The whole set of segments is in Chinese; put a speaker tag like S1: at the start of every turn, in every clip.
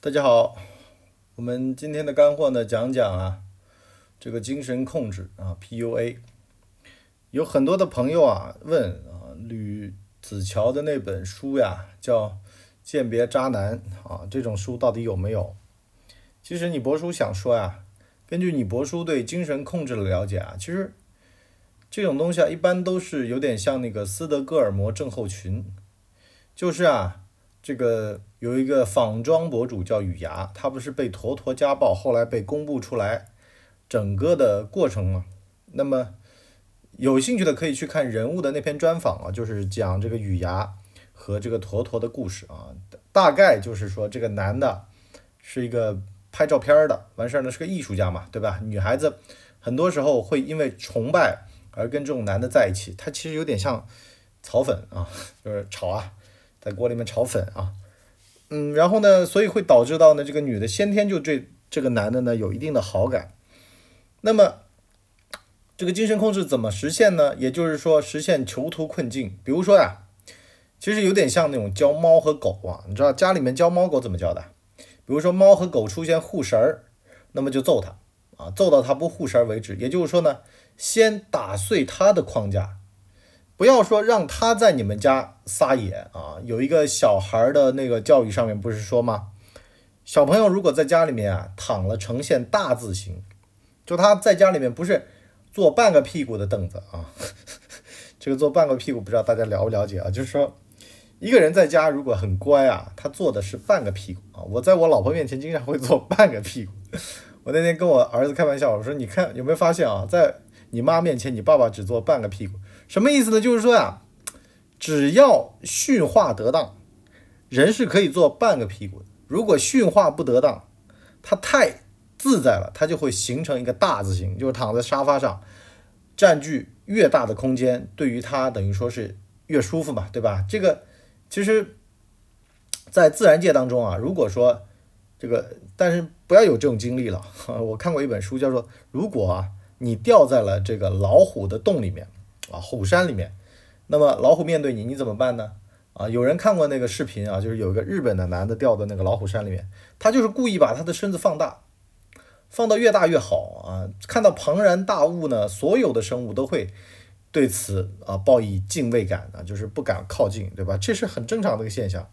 S1: 大家好，我们今天的干货呢，讲讲啊，这个精神控制啊，PUA。有很多的朋友啊问啊，吕子乔的那本书呀，叫《鉴别渣男》啊，这种书到底有没有？其实你博叔想说呀，根据你博叔对精神控制的了解啊，其实这种东西啊，一般都是有点像那个斯德哥尔摩症候群，就是啊。这个有一个仿妆博主叫雨芽，他不是被坨坨家暴，后来被公布出来整个的过程嘛？那么有兴趣的可以去看人物的那篇专访啊，就是讲这个雨芽和这个坨坨的故事啊。大概就是说，这个男的是一个拍照片的，完事儿呢是个艺术家嘛，对吧？女孩子很多时候会因为崇拜而跟这种男的在一起，他其实有点像草粉啊，就是炒啊。在锅里面炒粉啊，嗯，然后呢，所以会导致到呢，这个女的先天就对这个男的呢有一定的好感。那么，这个精神控制怎么实现呢？也就是说，实现囚徒困境。比如说呀，其实有点像那种教猫和狗啊，你知道家里面教猫狗怎么教的？比如说猫和狗出现护食儿，那么就揍它啊，揍到它不护食儿为止。也就是说呢，先打碎它的框架。不要说让他在你们家撒野啊！有一个小孩的那个教育上面不是说吗？小朋友如果在家里面啊躺了呈现大字形，就他在家里面不是坐半个屁股的凳子啊，这个坐半个屁股不知道大家了不了解啊？就是说一个人在家如果很乖啊，他坐的是半个屁股啊。我在我老婆面前经常会坐半个屁股。我那天跟我儿子开玩笑，我说你看有没有发现啊，在你妈面前你爸爸只坐半个屁股。什么意思呢？就是说呀，只要驯化得当，人是可以做半个屁股的。如果驯化不得当，它太自在了，它就会形成一个大字形，就是躺在沙发上，占据越大的空间，对于它等于说是越舒服嘛，对吧？这个其实，在自然界当中啊，如果说这个，但是不要有这种经历了。我看过一本书，叫做《如果啊你掉在了这个老虎的洞里面》。啊，虎山里面，那么老虎面对你，你怎么办呢？啊，有人看过那个视频啊，就是有一个日本的男的掉到那个老虎山里面，他就是故意把他的身子放大，放到越大越好啊。看到庞然大物呢，所有的生物都会对此啊报以敬畏感啊，就是不敢靠近，对吧？这是很正常的一个现象。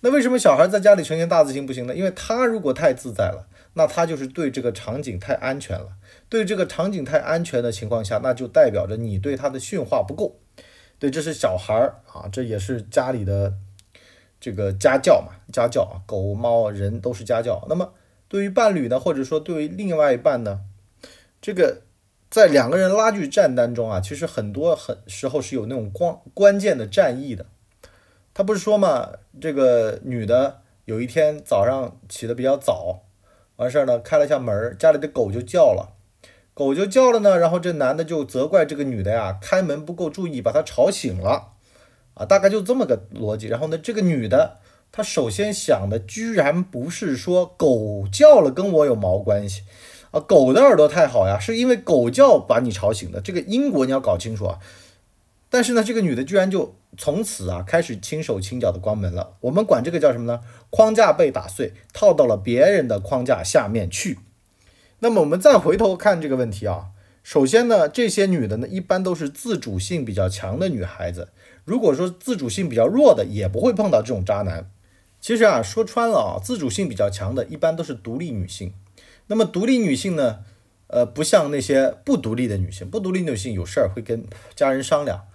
S1: 那为什么小孩在家里呈现大字形不行呢？因为他如果太自在了，那他就是对这个场景太安全了。对这个场景太安全的情况下，那就代表着你对他的驯化不够。对，这是小孩啊，这也是家里的这个家教嘛，家教啊，狗猫人都是家教。那么对于伴侣呢，或者说对于另外一半呢，这个在两个人拉锯战当中啊，其实很多很时候是有那种关关键的战役的。他不是说嘛，这个女的有一天早上起的比较早，完事儿呢，开了一下门，家里的狗就叫了。狗就叫了呢，然后这男的就责怪这个女的呀，开门不够注意，把他吵醒了，啊，大概就这么个逻辑。然后呢，这个女的她首先想的居然不是说狗叫了跟我有毛关系啊，狗的耳朵太好呀，是因为狗叫把你吵醒的，这个因果你要搞清楚啊。但是呢，这个女的居然就从此啊开始轻手轻脚的关门了，我们管这个叫什么呢？框架被打碎，套到了别人的框架下面去。那么我们再回头看这个问题啊，首先呢，这些女的呢，一般都是自主性比较强的女孩子。如果说自主性比较弱的，也不会碰到这种渣男。其实啊，说穿了啊，自主性比较强的，一般都是独立女性。那么独立女性呢，呃，不像那些不独立的女性，不独立女性有事儿会跟家人商量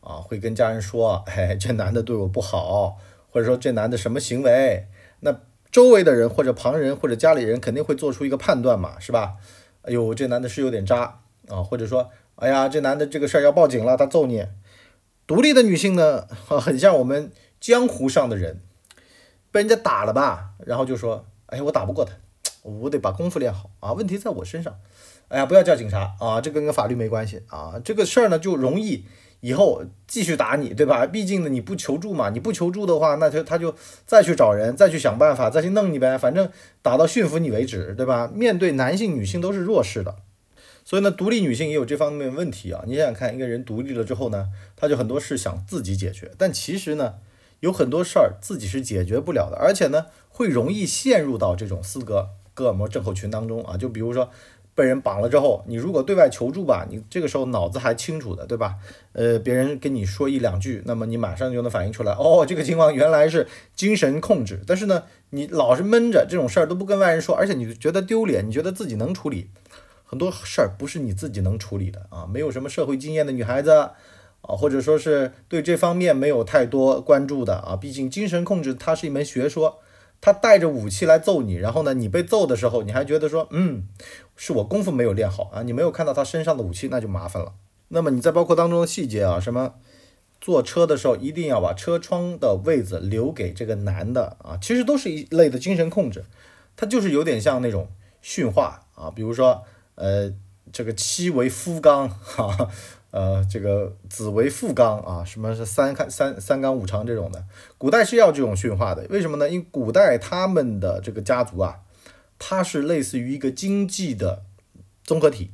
S1: 啊，会跟家人说，哎，这男的对我不好，或者说这男的什么行为，那。周围的人或者旁人或者家里人肯定会做出一个判断嘛，是吧？哎呦，这男的是有点渣啊，或者说，哎呀，这男的这个事儿要报警了，他揍你。独立的女性呢，很像我们江湖上的人，被人家打了吧，然后就说，哎，我打不过他，我得把功夫练好啊，问题在我身上。哎呀，不要叫警察啊，这跟个法律没关系啊，这个事儿呢就容易。以后继续打你，对吧？毕竟呢，你不求助嘛，你不求助的话，那他他就再去找人，再去想办法，再去弄你呗。反正打到驯服你为止，对吧？面对男性、女性都是弱势的，所以呢，独立女性也有这方面问题啊。你想想看，一个人独立了之后呢，他就很多事想自己解决，但其实呢，有很多事儿自己是解决不了的，而且呢，会容易陷入到这种斯德哥尔摩症候群当中啊。就比如说被人绑了之后，你如果对外求助吧，你这个时候脑子还清楚的，对吧？呃，别人跟你说一两句，那么你马上就能反应出来，哦，这个情况原来是精神控制。但是呢，你老是闷着这种事儿都不跟外人说，而且你觉得丢脸，你觉得自己能处理很多事儿，不是你自己能处理的啊。没有什么社会经验的女孩子。啊，或者说是对这方面没有太多关注的啊，毕竟精神控制它是一门学说，他带着武器来揍你，然后呢，你被揍的时候，你还觉得说，嗯，是我功夫没有练好啊，你没有看到他身上的武器，那就麻烦了。那么你在包括当中的细节啊，什么坐车的时候一定要把车窗的位子留给这个男的啊，其实都是一类的精神控制，它就是有点像那种驯化啊，比如说呃，这个妻为夫纲哈。呃，这个子为父纲啊，什么是三看三三纲五常这种的，古代是要这种驯化的，为什么呢？因为古代他们的这个家族啊，它是类似于一个经济的综合体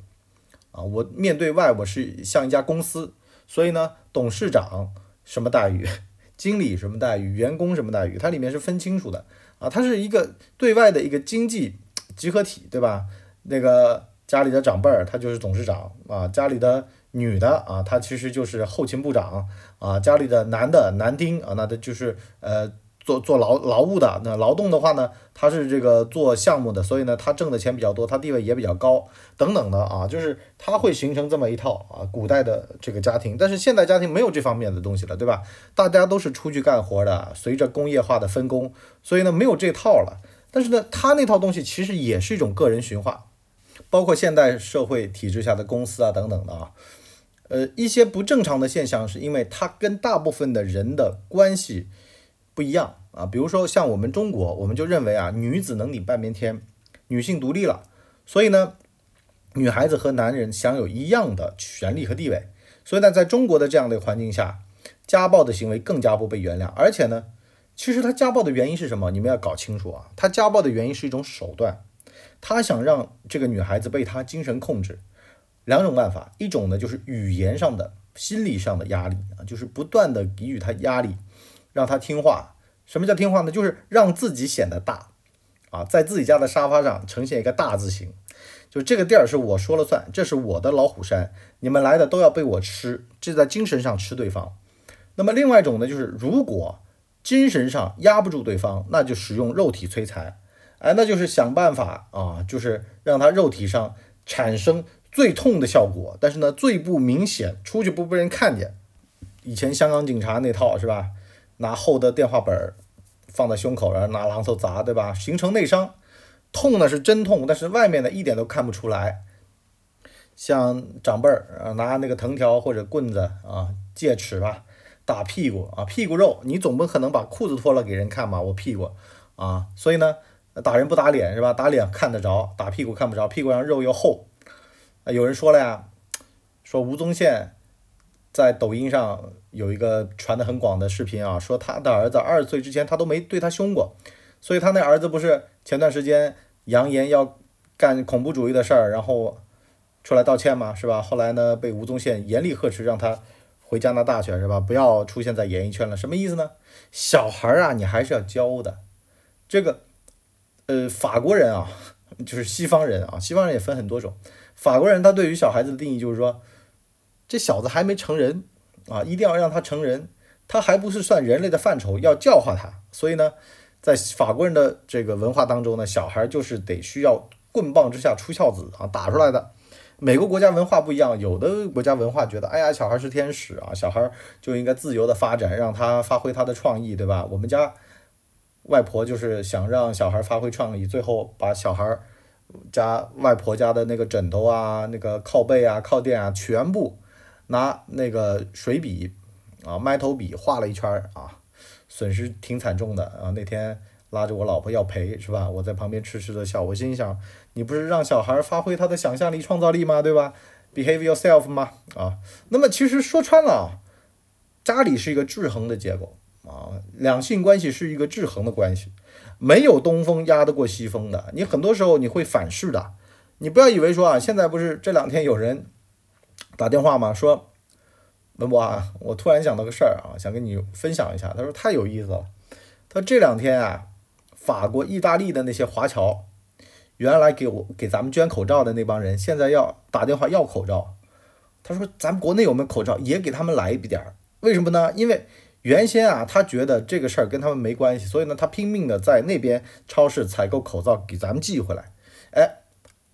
S1: 啊，我面对外我是像一家公司，所以呢，董事长什么待遇，经理什么待遇，员工什么待遇，它里面是分清楚的啊，它是一个对外的一个经济集合体，对吧？那个家里的长辈儿他就是董事长啊，家里的。女的啊，她其实就是后勤部长啊，家里的男的男丁啊，那他就是呃做做劳劳务的，那劳动的话呢，他是这个做项目的，所以呢，他挣的钱比较多，他地位也比较高，等等的啊，就是他会形成这么一套啊，古代的这个家庭，但是现代家庭没有这方面的东西了，对吧？大家都是出去干活的，随着工业化的分工，所以呢，没有这套了。但是呢，他那套东西其实也是一种个人驯化，包括现代社会体制下的公司啊等等的啊。呃，一些不正常的现象是因为它跟大部分的人的关系不一样啊。比如说像我们中国，我们就认为啊，女子能顶半边天，女性独立了，所以呢，女孩子和男人享有一样的权利和地位。所以呢，在中国的这样的环境下，家暴的行为更加不被原谅。而且呢，其实他家暴的原因是什么？你们要搞清楚啊。他家暴的原因是一种手段，他想让这个女孩子被他精神控制。两种办法，一种呢就是语言上的、心理上的压力啊，就是不断的给予他压力，让他听话。什么叫听话呢？就是让自己显得大啊，在自己家的沙发上呈现一个大字形，就这个地儿是我说了算，这是我的老虎山，你们来的都要被我吃，这在精神上吃对方。那么另外一种呢，就是如果精神上压不住对方，那就使用肉体摧残，哎，那就是想办法啊，就是让他肉体上产生。最痛的效果，但是呢，最不明显，出去不被人看见。以前香港警察那套是吧？拿厚的电话本放在胸口，然后拿榔头砸，对吧？形成内伤，痛呢是真痛，但是外面呢一点都看不出来。像长辈儿啊，拿那个藤条或者棍子啊，戒尺吧，打屁股啊，屁股肉，你总不可能把裤子脱了给人看吧？我屁股啊，所以呢，打人不打脸是吧？打脸看得着，打屁股看不着，屁股上肉又厚啊。有人说了呀，说吴宗宪在抖音上有一个传的很广的视频啊，说他的儿子二十岁之前他都没对他凶过，所以他那儿子不是前段时间扬言要干恐怖主义的事儿，然后出来道歉嘛，是吧？后来呢，被吴宗宪严厉呵斥，让他回加拿大去，是吧？不要出现在演艺圈了。什么意思呢？小孩儿啊，你还是要教的。这个，呃，法国人啊，就是西方人啊，西方人也分很多种。法国人他对于小孩子的定义就是说，这小子还没成人啊，一定要让他成人，他还不是算人类的范畴，要教化他。所以呢，在法国人的这个文化当中呢，小孩就是得需要棍棒之下出孝子啊，打出来的。每个国家文化不一样，有的国家文化觉得，哎呀，小孩是天使啊，小孩就应该自由的发展，让他发挥他的创意，对吧？我们家外婆就是想让小孩发挥创意，最后把小孩。家外婆家的那个枕头啊，那个靠背啊、靠垫啊，全部拿那个水笔啊、麦头笔画了一圈啊，损失挺惨重的啊。那天拉着我老婆要赔，是吧？我在旁边痴痴的笑。我心想，你不是让小孩发挥他的想象力、创造力吗？对吧？Behave yourself 吗？啊，那么其实说穿了，家里是一个制衡的结构啊，两性关系是一个制衡的关系。没有东风压得过西风的，你很多时候你会反噬的。你不要以为说啊，现在不是这两天有人打电话吗？说文博啊我突然想到个事儿啊，想跟你分享一下。他说太有意思了。他说这两天啊，法国、意大利的那些华侨，原来给我给咱们捐口罩的那帮人，现在要打电话要口罩。他说咱们国内有没有口罩，也给他们来一点儿。为什么呢？因为原先啊，他觉得这个事儿跟他们没关系，所以呢，他拼命的在那边超市采购口罩给咱们寄回来。哎，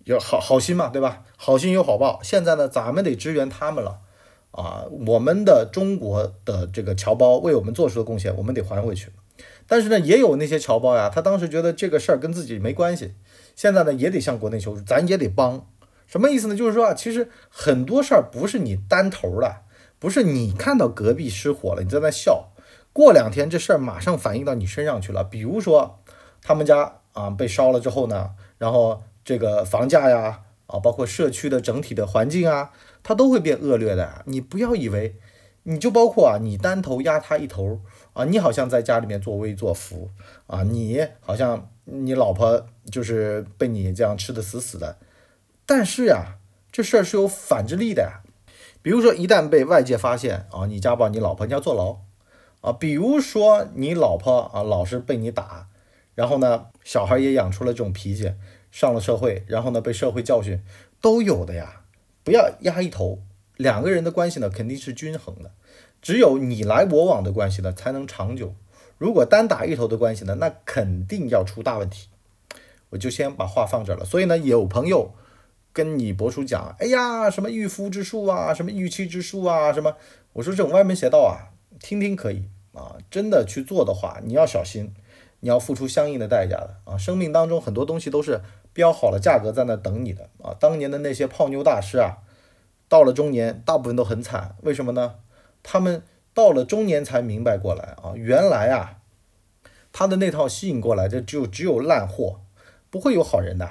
S1: 有好好心嘛，对吧？好心有好报。现在呢，咱们得支援他们了。啊，我们的中国的这个侨胞为我们做出的贡献，我们得还回去。但是呢，也有那些侨胞呀，他当时觉得这个事儿跟自己没关系，现在呢也得向国内求助，咱也得帮。什么意思呢？就是说啊，其实很多事儿不是你单头的，不是你看到隔壁失火了，你在那笑，过两天这事儿马上反映到你身上去了。比如说他们家啊被烧了之后呢，然后这个房价呀。啊，包括社区的整体的环境啊，它都会变恶劣的。你不要以为，你就包括啊，你单头压他一头啊，你好像在家里面作威作福啊，你好像你老婆就是被你这样吃的死死的。但是呀，这事儿是有反制力的呀。比如说，一旦被外界发现啊，你家暴你老婆，你要坐牢啊。比如说，你老婆啊老是被你打，然后呢，小孩也养出了这种脾气。上了社会，然后呢被社会教训，都有的呀。不要压一头，两个人的关系呢肯定是均衡的。只有你来我往的关系呢才能长久。如果单打一头的关系呢，那肯定要出大问题。我就先把话放这了。所以呢，有朋友跟你博主讲，哎呀，什么御夫之术啊，什么御妻之术啊，什么，我说这种歪门邪道啊，听听可以啊，真的去做的话，你要小心。你要付出相应的代价的啊！生命当中很多东西都是标好了价格在那等你的啊！当年的那些泡妞大师啊，到了中年大部分都很惨，为什么呢？他们到了中年才明白过来啊，原来啊，他的那套吸引过来的就只有烂货，不会有好人的。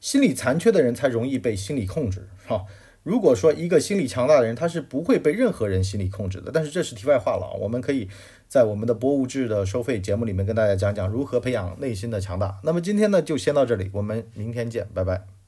S1: 心理残缺的人才容易被心理控制哈。如果说一个心理强大的人，他是不会被任何人心理控制的。但是这是题外话了，我们可以在我们的博物志的收费节目里面跟大家讲讲如何培养内心的强大。那么今天呢，就先到这里，我们明天见，拜拜。